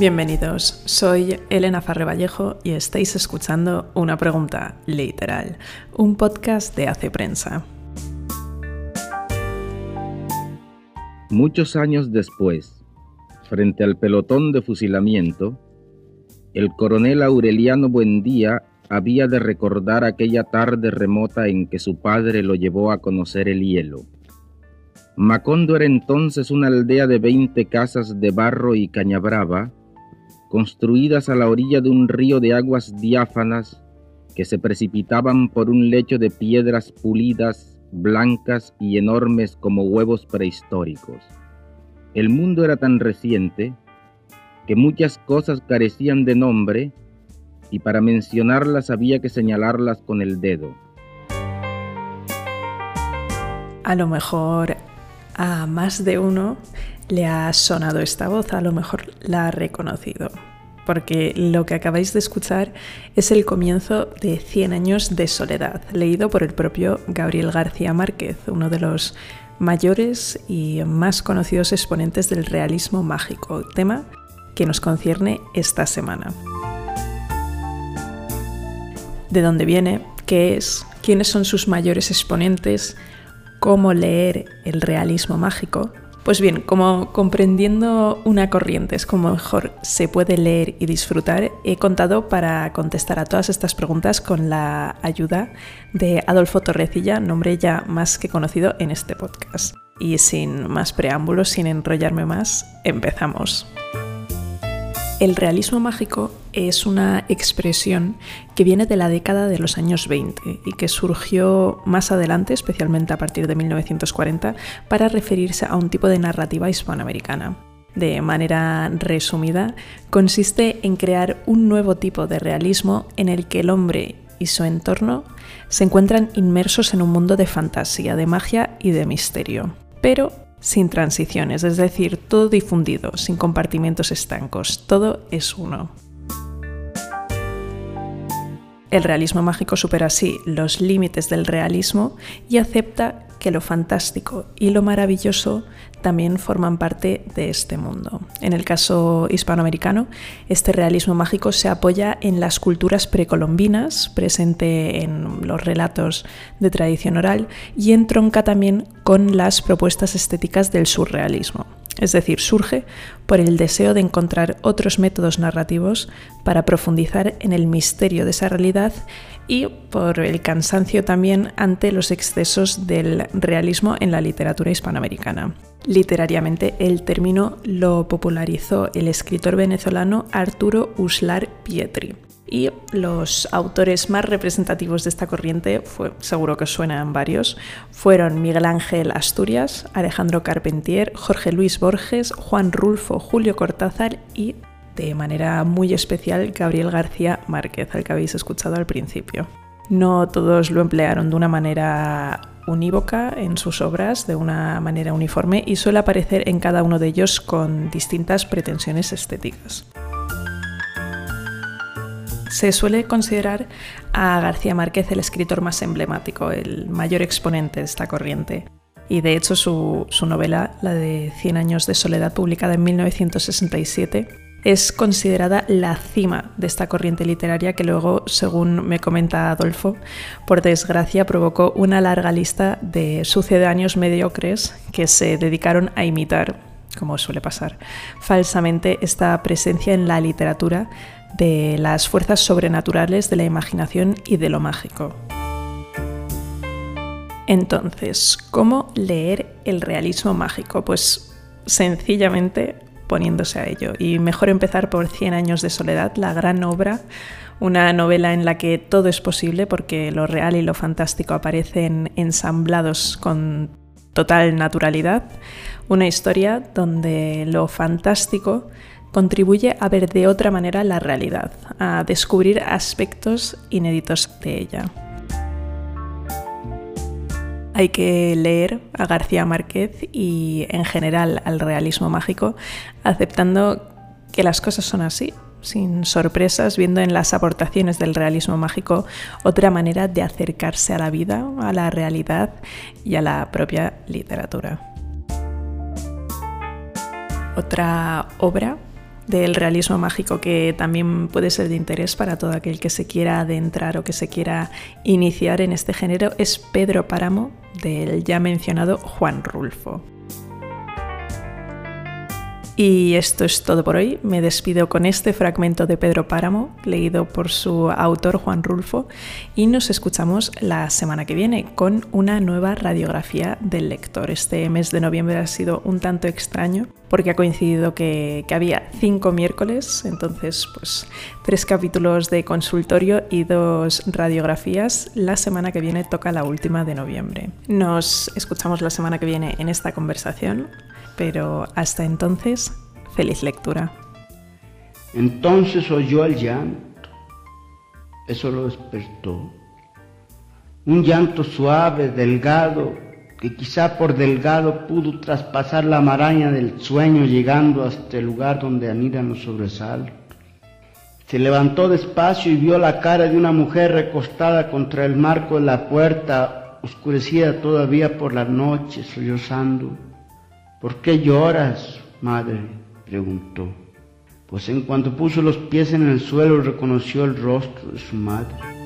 Bienvenidos, soy Elena Farre Vallejo y estáis escuchando Una Pregunta Literal, un podcast de Hace Prensa. Muchos años después, frente al pelotón de fusilamiento, el coronel Aureliano Buendía había de recordar aquella tarde remota en que su padre lo llevó a conocer el hielo. Macondo era entonces una aldea de veinte casas de barro y cañabrava, construidas a la orilla de un río de aguas diáfanas que se precipitaban por un lecho de piedras pulidas, blancas y enormes como huevos prehistóricos. El mundo era tan reciente que muchas cosas carecían de nombre y para mencionarlas había que señalarlas con el dedo. A lo mejor a más de uno le ha sonado esta voz, a lo mejor la ha reconocido, porque lo que acabáis de escuchar es el comienzo de Cien años de soledad, leído por el propio Gabriel García Márquez, uno de los mayores y más conocidos exponentes del realismo mágico, tema que nos concierne esta semana. De dónde viene, qué es, quiénes son sus mayores exponentes, cómo leer el realismo mágico. Pues bien, como comprendiendo una corriente es como mejor se puede leer y disfrutar, he contado para contestar a todas estas preguntas con la ayuda de Adolfo Torrecilla, nombre ya más que conocido en este podcast. Y sin más preámbulos, sin enrollarme más, empezamos. El realismo mágico es una expresión que viene de la década de los años 20 y que surgió más adelante, especialmente a partir de 1940, para referirse a un tipo de narrativa hispanoamericana. De manera resumida, consiste en crear un nuevo tipo de realismo en el que el hombre y su entorno se encuentran inmersos en un mundo de fantasía, de magia y de misterio. Pero sin transiciones, es decir, todo difundido, sin compartimientos estancos, todo es uno. El realismo mágico supera así los límites del realismo y acepta que lo fantástico y lo maravilloso también forman parte de este mundo. En el caso hispanoamericano, este realismo mágico se apoya en las culturas precolombinas, presente en los relatos de tradición oral, y entronca también con las propuestas estéticas del surrealismo. Es decir, surge por el deseo de encontrar otros métodos narrativos para profundizar en el misterio de esa realidad y por el cansancio también ante los excesos del realismo en la literatura hispanoamericana. Literariamente, el término lo popularizó el escritor venezolano Arturo Uslar Pietri. Y los autores más representativos de esta corriente, seguro que suenan varios, fueron Miguel Ángel Asturias, Alejandro Carpentier, Jorge Luis Borges, Juan Rulfo, Julio Cortázar y de manera muy especial Gabriel García Márquez, al que habéis escuchado al principio. No todos lo emplearon de una manera unívoca en sus obras, de una manera uniforme, y suele aparecer en cada uno de ellos con distintas pretensiones estéticas. Se suele considerar a García Márquez el escritor más emblemático, el mayor exponente de esta corriente. Y de hecho su, su novela, la de Cien años de soledad, publicada en 1967, es considerada la cima de esta corriente literaria que luego, según me comenta Adolfo, por desgracia provocó una larga lista de sucedáneos mediocres que se dedicaron a imitar, como suele pasar, falsamente esta presencia en la literatura de las fuerzas sobrenaturales de la imaginación y de lo mágico. Entonces, ¿cómo leer el realismo mágico? Pues sencillamente poniéndose a ello. Y mejor empezar por Cien años de soledad, la gran obra, una novela en la que todo es posible porque lo real y lo fantástico aparecen ensamblados con total naturalidad, una historia donde lo fantástico contribuye a ver de otra manera la realidad, a descubrir aspectos inéditos de ella. Hay que leer a García Márquez y en general al realismo mágico, aceptando que las cosas son así, sin sorpresas, viendo en las aportaciones del realismo mágico otra manera de acercarse a la vida, a la realidad y a la propia literatura. Otra obra del realismo mágico que también puede ser de interés para todo aquel que se quiera adentrar o que se quiera iniciar en este género es Pedro Páramo del ya mencionado Juan Rulfo. Y esto es todo por hoy. Me despido con este fragmento de Pedro Páramo, leído por su autor Juan Rulfo, y nos escuchamos la semana que viene con una nueva radiografía del lector. Este mes de noviembre ha sido un tanto extraño porque ha coincidido que, había cinco miércoles, entonces pues tres capítulos de consultorio y dos radiografías. La semana que viene toca la última de noviembre. Nos escuchamos la semana que viene en esta conversación pero hasta entonces, feliz lectura. Entonces oyó el llanto, eso lo despertó. Un llanto suave, delgado, que quizá por delgado pudo traspasar la maraña del sueño llegando hasta el lugar donde anidan los sobresaltos. Se levantó despacio y vio la cara de una mujer recostada contra el marco de la puerta, oscurecida todavía por la noche, sollozando. ¿Por qué lloras, madre? preguntó. Pues en cuanto puso los pies en el suelo reconoció el rostro de su madre.